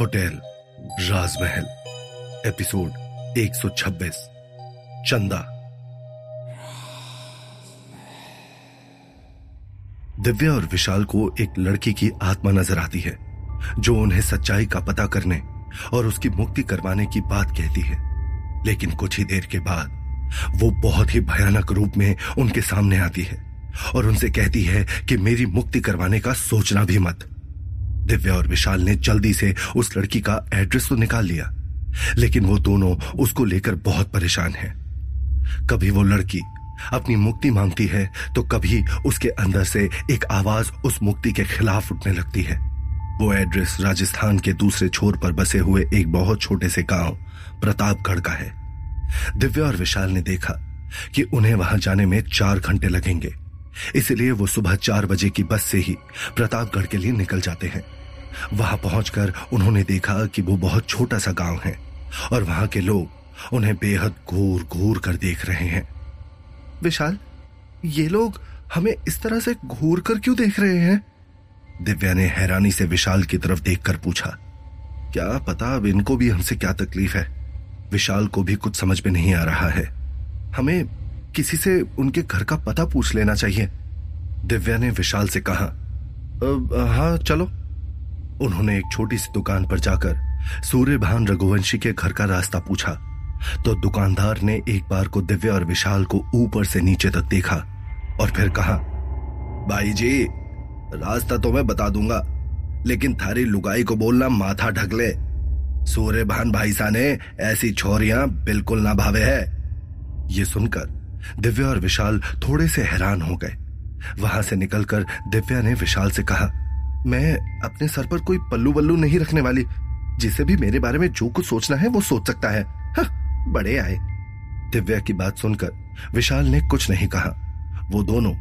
Hotel, राजमहल, episode 126 चंदा। दिव्या और विशाल को एक लड़की की आत्मा नज़र आती है, जो उन्हें सच्चाई का पता करने और उसकी मुक्ति करवाने की बात कहती है। लेकिन कुछ ही देर के बाद, वो बहुत ही भयानक रूप में उनके सामने आती है और उनसे कहती है कि मेरी मुक्ति करवाने का सोचना भी मत। दिव्या और विशाल ने जल्दी से उस लड़की का एड्रेस तो निकाल लिया, लेकिन वो दोनों उसको लेकर बहुत परेशान हैं। कभी वो लड़की अपनी मुक्ति मांगती है तो कभी उसके अंदर से एक आवाज़ उस मुक्ति के खिलाफ उठने लगती है। वो एड्रेस राजस्थान के दूसरे छोर पर बसे हुए एक बहुत छोटे से गाँव, प्रतापगढ़ का है। दिव्या और विशाल ने देखा कि उन्हें वहाँ जाने में चार घंटे लगेंगे। इसलिए वो सुबह चार बजे की बस से ही प्रतापगढ़ के लिए निकल जाते हैं। वहाँ पहुंचकर उन्होंने देखा कि वो बहुत छोटा सा गाँव है और वहाँ के लोग उन्हें बेहद घूर घूर कर देख रहे हैं। विशाल, ये लोग हमें इस तरह से घूर कर क्यों देख रहे हैं? दिव्या ने हैरानी से विशाल की तरफ़ देखकर पूछा, क्या पता अब इनको भी हमसे क्या तकलीफ़ है? विशाल को भी कुछ समझ में नहीं आ रहा है। हमें किसी से उनके घर का पता पूछ लेना चाहिए। दिव्या ने विशाल से कहा हाँ चलो। उन्होंने एक छोटी सी दुकान पर जाकर सूर्यभान रघुवंशी के घर का रास्ता पूछा। तो दुकानदार ने एक बार को दिव्या और विशाल को ऊपर से नीचे तक देखा और फिर कहा, भाई जी, रास्ता तो मैं बता दूँगा, लेकिन थारी लुगाई को बोलना माथा ढक ले। सूर्यभान भाई ने ऐसी छोरियाँ बिल्कुल ना भावे है। ये सुनकर दिव्या और विशाल थोड़े से हैरान हो गए। वहाँ से निकलकर दिव्या ने विशाल से कहा मैं अपने सर पर कोई पल्लू वल्लू नहीं रखने वाली। जिसे भी मेरे बारे में जो कुछ सोचना है वो सोच सकता है। हा, बड़े आए। दिव्या की बात सुनकर विशाल ने कुछ नहीं कहा। वो दोनों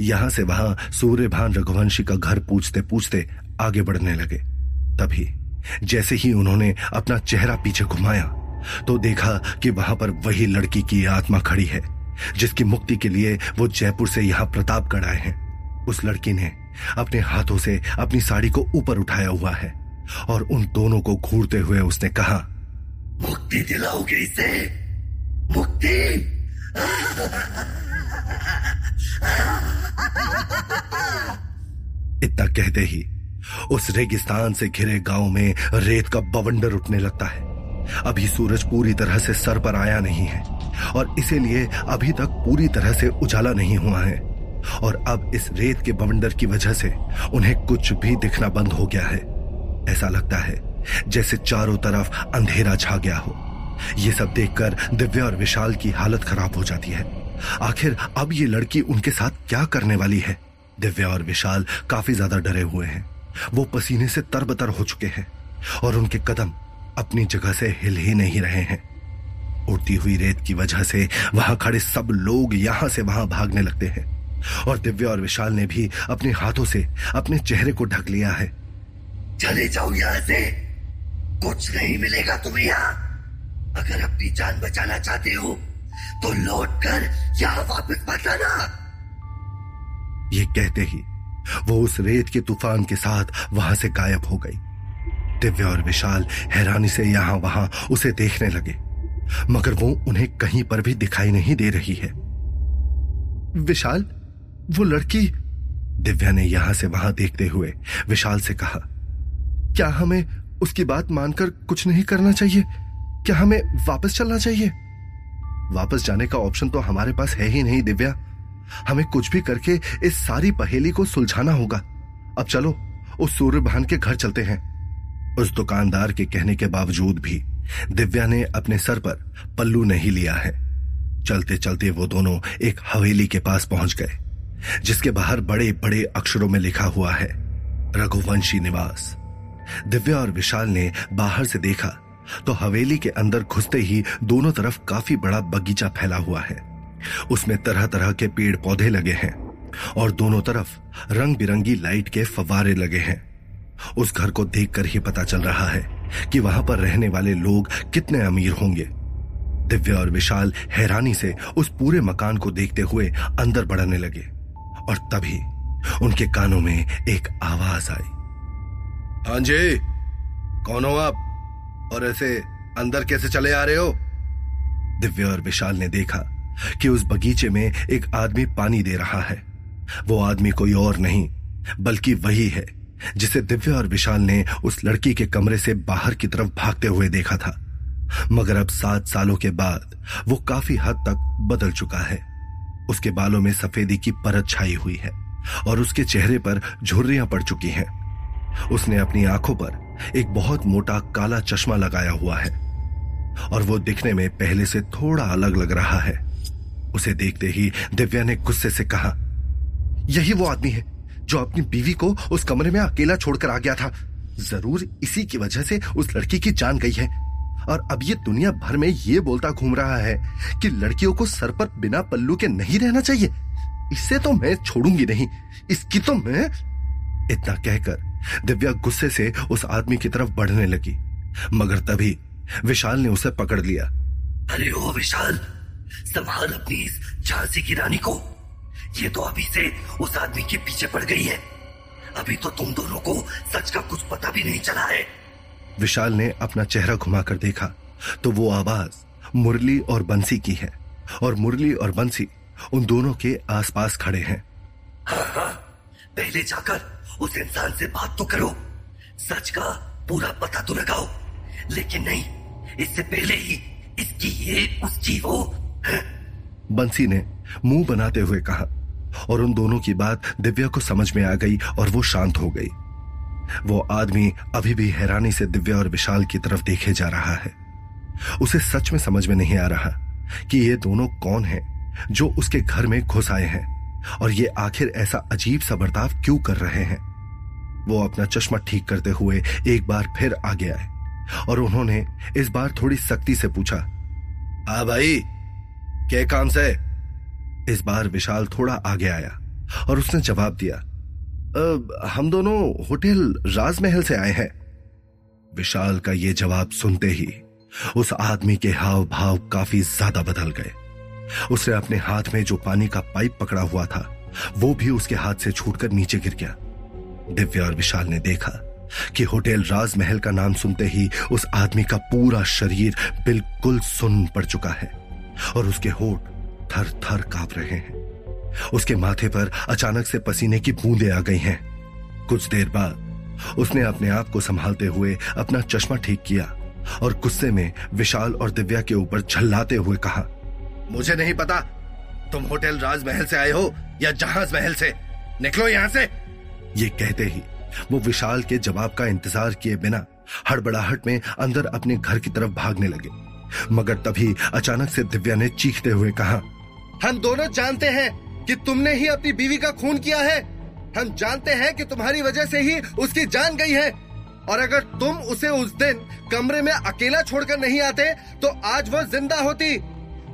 यहाँ से वहाँ सूर्यभान रघुवंशी का घर पूछते पूछते आगे बढ़ने लगे। तभी जैसे ही उन्होंने अपना चेहरा पीछे घुमाया तो देखा कि वहाँ पर वही लड़की की आत्मा खड़ी है जिसकी मुक्ति के लिए वो जयपुर से यहाँ प्रतापगढ़ आए हैं। उस लड़की ने अपने हाथों से अपनी साड़ी को ऊपर उठाया हुआ है और उन दोनों को घूरते हुए उसने कहा मुक्ति दिलाओगे इसे। मुक्ति। इतना कहते ही उस रेगिस्तान से घिरे गाँव में रेत का बवंडर उठने लगता है। अभी सूरज पूरी तरह से सर पर आया नहीं है और इसीलिए अभी तक पूरी तरह से उजाला नहीं हुआ है। और अब इस रेत के बवंडर की वजह से उन्हें कुछ भी दिखना बंद हो गया है। ऐसा लगता है जैसे चारों तरफ़ अंधेरा छा गया हो। ये सब देखकर दिव्या और विशाल की हालत खराब हो जाती है। आखिर अब ये लड़की उनके साथ क्या करने वाली है? दिव्या और विशाल काफ़ी ज़्यादा डरे हुए हैं। वो पसीने से तरबतर हो चुके हैं और उनके कदम अपनी जगह से हिल ही नहीं रहे हैं। उड़ती हुई रेत की वजह से वहाँ खड़े सब लोग यहाँ से वहाँ भागने लगते हैं। और दिव्या और विशाल ने भी अपने हाथों से अपने चेहरे को ढक लिया है। चले जाओ यहाँ से। कुछ नहीं मिलेगा तुम्हें यहाँ। अगर अपनी जान बचाना चाहते हो तो लौट कर यहाँ वापस मत आना। ये कहते ही वो उस रेत के तूफ़ान के साथ वहाँ से गायब हो गई। दिव्या और विशाल हैरानी से यहाँ वहाँ उसे देखने लगे। मगर वो उन्हें कहीं पर भी दिखाई नहीं दे रही है। विशाल वो लड़की? दिव्या ने यहाँ से वहाँ देखते हुए विशाल से कहा, क्या हमें उसकी बात मानकर कुछ नहीं करना चाहिए? क्या हमें वापस चलना चाहिए? वापस जाने का ऑप्शन तो हमारे पास है ही नहीं, दिव्या। हमें कुछ भी करके इस सारी पहेली को सुलझाना होगा। अब चलो, उस सूर्यभान के घर चलते हैं। उस दुकानदार के कहने के बावजूद भी दिव्या ने अपने सर पर पल्लू नहीं लिया है। चलते चलते वो दोनों एक हवेली के पास पहुँच गए। जिसके बाहर बड़े बड़े अक्षरों में लिखा हुआ है, रघुवंशी निवास। दिव्या और विशाल ने बाहर से देखा तो हवेली के अंदर घुसते ही दोनों तरफ़ काफ़ी बड़ा बगीचा फैला हुआ है। उसमें तरह तरह के पेड़ पौधे लगे हैं, और दोनों तरफ़ रंग बिरंगी लाइट के फवारे लगे हैं। उस घर को देखकर ही पता चल रहा है कि वहाँ पर रहने वाले लोग कितने अमीर होंगे। दिव्या और विशाल हैरानी से उस पूरे मकान को देखते हुए अंदर बढ़ने लगे। और तभी उनके कानों में एक आवाज़ आई। हाँ जी कौन हो आप? और ऐसे अंदर कैसे चले आ रहे हो? दिव्य और विशाल ने देखा कि उस बगीचे में एक आदमी पानी दे रहा है। वो आदमी कोई और नहीं बल्कि वही है जिसे दिव्य और विशाल ने उस लड़की के कमरे से बाहर की तरफ़ भागते हुए देखा था। मगर अब सात सालों के बाद वो काफ़ी हद तक बदल चुका है। उसके बालों में सफेदी की परत छाई हुई है और उसके चेहरे पर झुर्रियाँ पड़ चुकी हैं। उसने अपनी आँखों पर एक बहुत मोटा काला चश्मा लगाया हुआ है और वो दिखने में पहले से थोड़ा अलग लग रहा है। उसे देखते ही दिव्या ने गुस्से से कहा, यही वो आदमी है जो अपनी बीवी को उस कमरे में अकेला छोड़कर आ गया था। ज़रूर इसी की वजह से उस लड़की की जान गई है। और अब ये दुनिया भर में ये बोलता घूम रहा है कि लड़कियों को सर पर बिना पल्लू के नहीं रहना चाहिए। इससे तो मैं छोड़ूँगी नहीं। इसकी तो मैं इतना कहकर दिव्या गुस्से से उस आदमी की तरफ़ बढ़ने लगी। मगर तभी विशाल ने उसे पकड़ लिया। अरे ओ विशाल, संभाल अपनी इस झांसी की रानी को। ये तो अभी से उस आदमी के पीछे पड़ गई है। अभी तो तुम दोनों को सच का कुछ पता भी नहीं चला है। विशाल ने अपना चेहरा घुमाकर देखा तो वो आवाज़ मुरली और बंसी की है और मुरली और बंसी उन दोनों के आसपास खड़े हैं। हाँ हाँ पहले जाकर उस इंसान से बात तो करो। सच का पूरा पता तो लगाओ। लेकिन नहीं इससे पहले ही इसकी ये उसकी वो बंसी ने मुँह बनाते हुए कहा और उन दोनों की बात दिव्या को समझ में आ गई और वो शांत हो गई। वो आदमी अभी भी हैरानी से दिव्या और विशाल की तरफ़ देखे जा रहा है। उसे सच में समझ में नहीं आ रहा कि ये दोनों कौन हैं जो उसके घर में घुस आए हैं और ये आखिर ऐसा अजीब सा बर्ताव क्यों कर रहे हैं। वो अपना चश्मा ठीक करते हुए एक बार फिर आगे आए और उन्होंने इस बार थोड़ी सख्ती से पूछा आ भाई, क्या काम से? इस बार विशाल थोड़ा आगे आया और उसने जवाब दिया हम दोनों होटल राजमहल से आए हैं। विशाल का यह जवाब सुनते ही उस आदमी के हाव भाव काफ़ी ज़्यादा बदल गए। उसने अपने हाथ में जो पानी का पाइप पकड़ा हुआ था, वो भी उसके हाथ से छूटकर नीचे गिर गया। दिव्या और विशाल ने देखा कि होटल राजमहल का नाम सुनते ही उस आदमी का पूरा शरीर बिल्कुल सुन पड़ चुका है और उसके होठ थर थर काँप रहे हैं। उसके माथे पर अचानक से पसीने की बूंदें आ गई हैं। कुछ देर बाद उसने अपने आप को संभालते हुए अपना चश्मा ठीक किया और गुस्से में विशाल और दिव्या के ऊपर झल्लाते हुए कहा, मुझे नहीं पता तुम होटल राजमहल से आए हो या जहाज़ महल से। निकलो यहाँ से! ये कहते ही वो विशाल के जवाब का इंतज़ार किए बिना हड़बड़ाहट में अंदर अपने घर की तरफ़ भागने लगे। मगर तभी अचानक से दिव्या ने चीखते हुए कहा, हम दोनों जानते हैं कि तुमने ही अपनी बीवी का खून किया है। हम जानते हैं कि तुम्हारी वजह से ही उसकी जान गई है। और अगर तुम उसे उस दिन कमरे में अकेला छोड़कर नहीं आते तो आज वो ज़िंदा होती।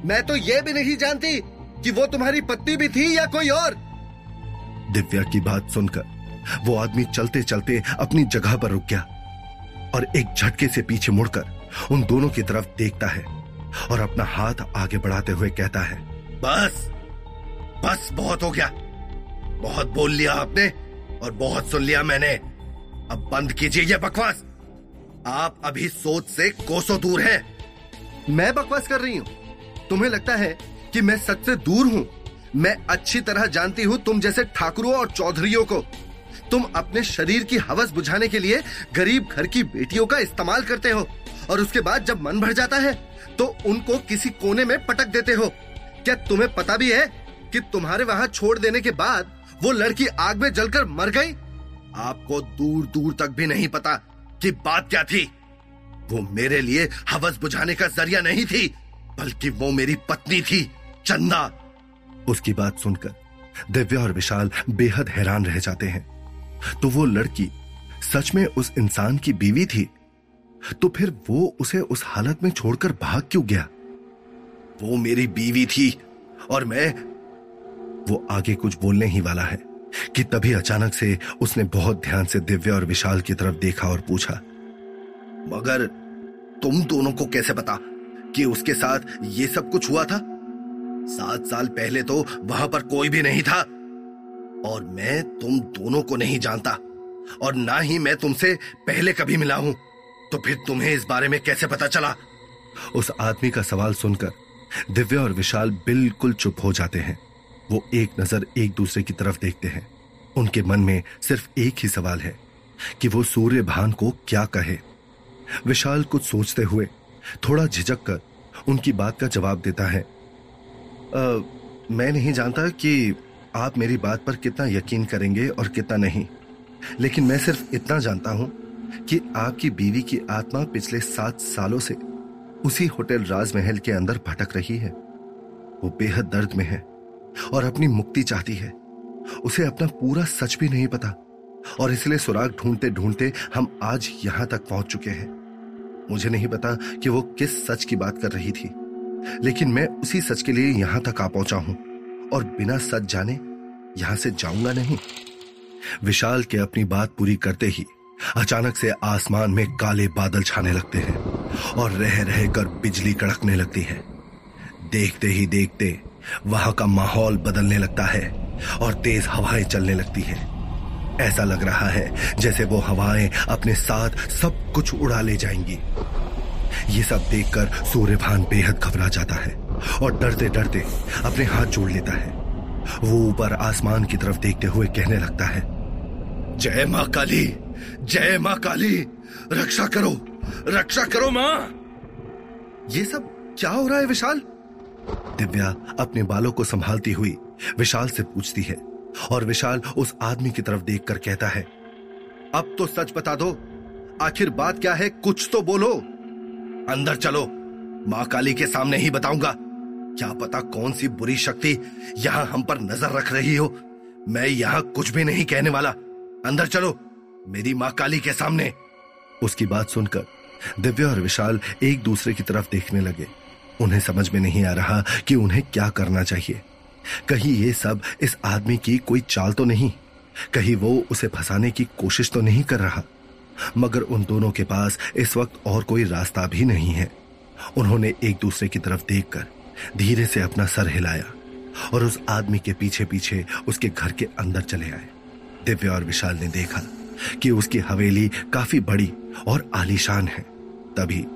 मैं तो ये भी नहीं जानती कि वो तुम्हारी पत्नी भी थी या कोई और। दिव्या की बात सुनकर वो आदमी चलते चलते अपनी जगह पर रुक गया और एक झटके से पीछे मुड़कर उन दोनों की तरफ़ देखता है और अपना हाथ आगे बढ़ाते हुए कहता है बस। बस बहुत हो गया। बहुत बोल लिया आपने और बहुत सुन लिया मैंने। अब बंद कीजिए ये बकवास। आप अभी सोच से कोसों दूर हैं। मैं बकवास कर रही हूँ। तुम्हें लगता है कि मैं सच से दूर हूँ? मैं अच्छी तरह जानती हूँ तुम जैसे ठाकुरों और चौधरियों को। तुम अपने शरीर की हवस बुझाने के लिए गरीब घर की बेटियों का इस्तेमाल करते हो और उसके बाद जब मन भर जाता है तो उनको किसी कोने में पटक देते हो। क्या तुम्हें पता भी है कि तुम्हारे वहाँ छोड़ देने के बाद वो लड़की आग में जलकर मर गई? आपको दूर दूर तक भी नहीं पता कि बात क्या थी। वो मेरे लिए हवस बुझाने का ज़रिया नहीं थी, बल्कि वो मेरी पत्नी थी, चंदा। उसकी बात सुनकर दिव्या और विशाल बेहद हैरान रह जाते हैं। तो वो लड़की सच में उस इंसान की बीवी थी? तो फिर वो उसे उस हालत में छोड़कर भाग क्यों गया? वो मेरी बीवी थी और मैं वो आगे कुछ बोलने ही वाला है, कि तभी अचानक से उसने बहुत ध्यान से दिव्या और विशाल की तरफ़ देखा और पूछा, मगर तुम दोनों को कैसे पता कि उसके साथ ये सब कुछ हुआ था? सात साल पहले तो वहाँ पर कोई भी नहीं था, और मैं तुम दोनों को नहीं जानता, और ना ही मैं तुमसे पहले कभी मिला हूँ तो फिर तुम्हें इस बारे में कैसे पता चला? उस आदमी का सवाल सुनकर दिव्या और विशाल बिल्कुल चुप हो जाते हैं। वो एक नज़र एक दूसरे की तरफ़ देखते हैं। उनके मन में सिर्फ़ एक ही सवाल है कि वो सूर्य भान को क्या कहे। विशाल कुछ सोचते हुए थोड़ा झिझक कर उनकी बात का जवाब देता है। आ, मैं नहीं जानता कि आप मेरी बात पर कितना यकीन करेंगे और कितना नहीं लेकिन मैं सिर्फ़ इतना जानता हूँ कि आपकी बीवी की आत्मा पिछले सात सालों से उसी होटल राजमहल के अंदर भटक रही है। वो बेहद दर्द में है। और अपनी मुक्ति चाहती है। उसे अपना पूरा सच भी नहीं पता। और इसलिए सुराग ढूंढते ढूंढते हम आज यहाँ तक पहुँच चुके हैं। मुझे नहीं पता कि वो किस सच की बात कर रही थी। लेकिन मैं उसी सच के लिए यहाँ तक आ पहुँचा हूँ। और बिना सच जाने यहाँ से जाऊँगा नहीं। विशाल के अपनी बात पूरी करते ही अचानक से आसमान में काले बादल छाने लगते हैं और रह रह कर बिजली कड़कने लगती है। देखते ही देखते वहाँ का माहौल बदलने लगता है और तेज हवाएँ चलने लगती हैं। ऐसा लग रहा है जैसे वो हवाएँ अपने साथ सब कुछ उड़ा ले जाएँगी। ये सब देखकर सूर्यभान बेहद घबरा जाता है और डरते डरते अपने हाथ जोड़ लेता है। वो ऊपर आसमान की तरफ़ देखते हुए कहने लगता है, जय माँ काली, जय माँ काली, रक्षा करो रक्षा करो माँ! ये सब क्या हो रहा है विशाल? दिव्या अपने बालों को संभालती हुई विशाल से पूछती है और विशाल उस आदमी की तरफ़ देखकर कहता है, अब तो सच बता दो, आखिर बात क्या है? कुछ तो बोलो। अंदर चलो। माँ काली के सामने ही बताऊँगा। क्या पता कौन सी बुरी शक्ति यहाँ हम पर नज़र रख रही हो। मैं यहाँ कुछ भी नहीं कहने वाला। अंदर चलो। मेरी माँ काली के सामने। उसकी बात सुनकर दिव्या और विशाल एक दूसरे की तरफ़ देखने लगे। उन्हें समझ में नहीं आ रहा कि उन्हें क्या करना चाहिए। कहीं ये सब इस आदमी की कोई चाल तो नहीं? कहीं वो उसे फंसाने की कोशिश तो नहीं कर रहा? मगर उन दोनों के पास इस वक्त और कोई रास्ता भी नहीं है। उन्होंने एक दूसरे की तरफ़ देखकर धीरे से अपना सर हिलाया और उस आदमी के पीछे पीछे उसके घर के अंदर चले आए। दिव्या और विशाल ने देखा कि उसकी हवेली काफ़ी बड़ी और आलीशान है। तभी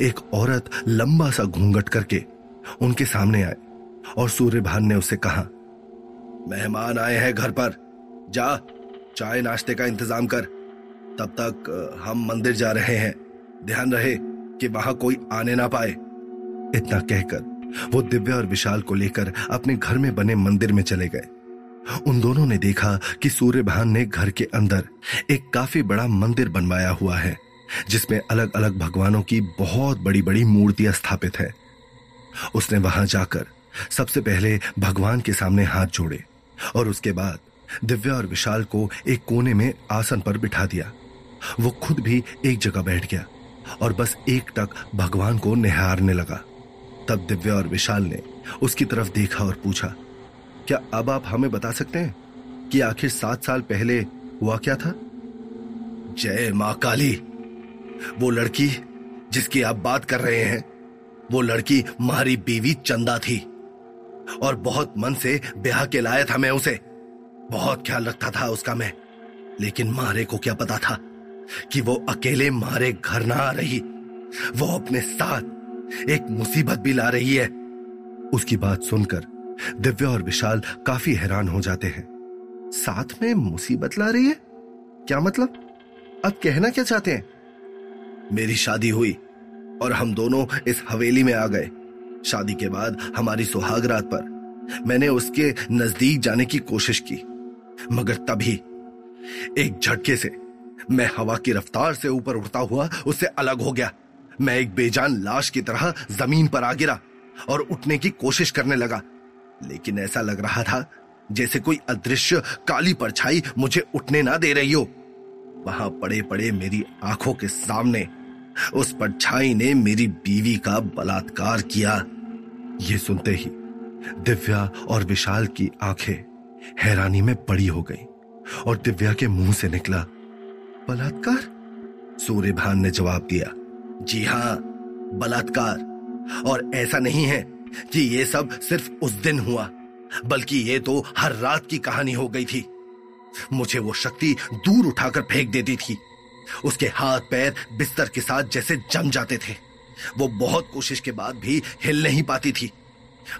एक औरत लंबा सा घूंघट करके उनके सामने आए और सूर्यभान ने उसे कहा, मेहमान आए हैं घर पर। जा, चाय नाश्ते का इंतज़ाम कर। तब तक हम मंदिर जा रहे हैं। ध्यान रहे कि वहाँ कोई आने ना पाए। इतना कहकर वो दिव्या और विशाल को लेकर अपने घर में बने मंदिर में चले गए। उन दोनों ने देखा कि सूर्यभान ने घर के अंदर एक काफ़ी बड़ा मंदिर बनवाया हुआ है। जिसमें अलग अलग भगवानों की बहुत बड़ी बड़ी मूर्तियाँ स्थापित है। उसने वहाँ जाकर सबसे पहले भगवान के सामने हाथ जोड़े और उसके बाद दिव्या और विशाल को एक कोने में आसन पर बिठा दिया। वो खुद भी एक जगह बैठ गया और बस एक टक भगवान को निहारने लगा। तब दिव्या और विशाल ने उसकी तरफ़ देखा और पूछा, क्या अब आप हमें बता सकते हैं कि आखिर सात साल पहले हुआ क्या था? जय माँ काली। वो लड़की जिसकी आप बात कर रहे हैं, वो लड़की मारी बीवी चंदा थी। और बहुत मन से ब्याह के लाया था मैं उसे। बहुत ख्याल रखता था उसका मैं। लेकिन मारे को क्या पता था कि वो अकेले मारे घर ना आ रही। वो अपने साथ एक मुसीबत भी ला रही है। उसकी बात सुनकर दिव्या और विशाल काफ़ी हैरान हो जाते हैं। साथ में मुसीबत ला रही है? क्या मतलब? अब कहना क्या चाहते हैं? मेरी शादी हुई और हम दोनों इस हवेली में आ गए। शादी के बाद हमारी सुहागरात पर मैंने उसके नज़दीक जाने की कोशिश की, मगर तभी एक झटके से मैं हवा की रफ्तार से ऊपर उड़ता हुआ उससे अलग हो गया। मैं एक बेजान लाश की तरह ज़मीन पर आ गिरा और उठने की कोशिश करने लगा, लेकिन ऐसा लग रहा था जैसे कोई अदृश्य काली परछाई मुझे उठने ना दे रही हो। वहाँ पड़े पड़े मेरी आँखों के सामने उस परछाई ने मेरी बीवी का बलात्कार किया। ये सुनते ही दिव्या और विशाल की आँखें हैरानी में बड़ी हो गई और दिव्या के मुँह से निकला। बलात्कार? सूर्यभान ने जवाब दिया, जी हाँ, बलात्कार। और ऐसा नहीं है कि ये सब सिर्फ़ उस दिन हुआ, बल्कि ये तो हर रात की कहानी हो गई थी। मुझे वो शक्ति दूर उठाकर फेंक देती थी। उसके हाथ पैर बिस्तर के साथ जैसे जम जाते थे। वो बहुत कोशिश के बाद भी हिल नहीं पाती थी।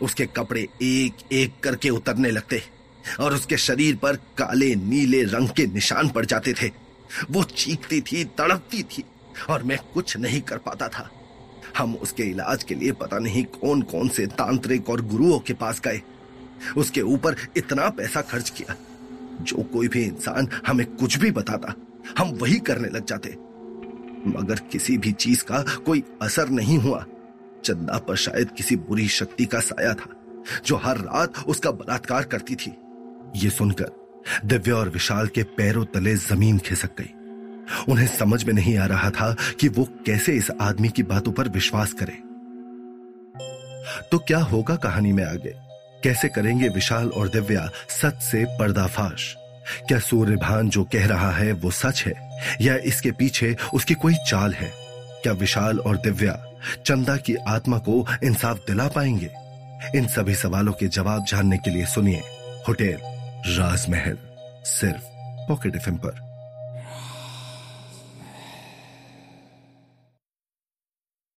उसके कपड़े एक एक करके उतरने लगते और उसके शरीर पर काले नीले रंग के निशान पड़ जाते थे। वो चीखती थी, तड़पती थी और मैं कुछ नहीं कर पाता था। हम उसके इलाज के लिए पता नहीं कौन कौन से तांत्रिक और गुरुओं के पास गए। उसके ऊपर इतना पैसा खर्च किया। जो कोई भी इंसान हमें कुछ भी बताता हम वही करने लग जाते। मगर किसी भी चीज़ का कोई असर नहीं हुआ। चंदा पर शायद किसी बुरी शक्ति का साया था, जो हर रात उसका बलात्कार करती थी। ये सुनकर दिव्या और विशाल के पैरों तले ज़मीन खिसक गई। उन्हें समझ में नहीं आ रहा था कि वो कैसे इस आदमी की बातों पर विश्वास करे। तो क्या होगा कहानी में आगे? कैसे करेंगे विशाल और दिव्या सच से पर्दाफाश? क्या सूर्यभान जो कह रहा है वो सच है? या इसके पीछे उसकी कोई चाल है? क्या विशाल और दिव्या चंदा की आत्मा को इंसाफ दिला पाएँगे? इन सभी सवालों के जवाब जानने के लिए सुनिए होटेल राजमहल, सिर्फ़ पॉकेट एफ़ पर।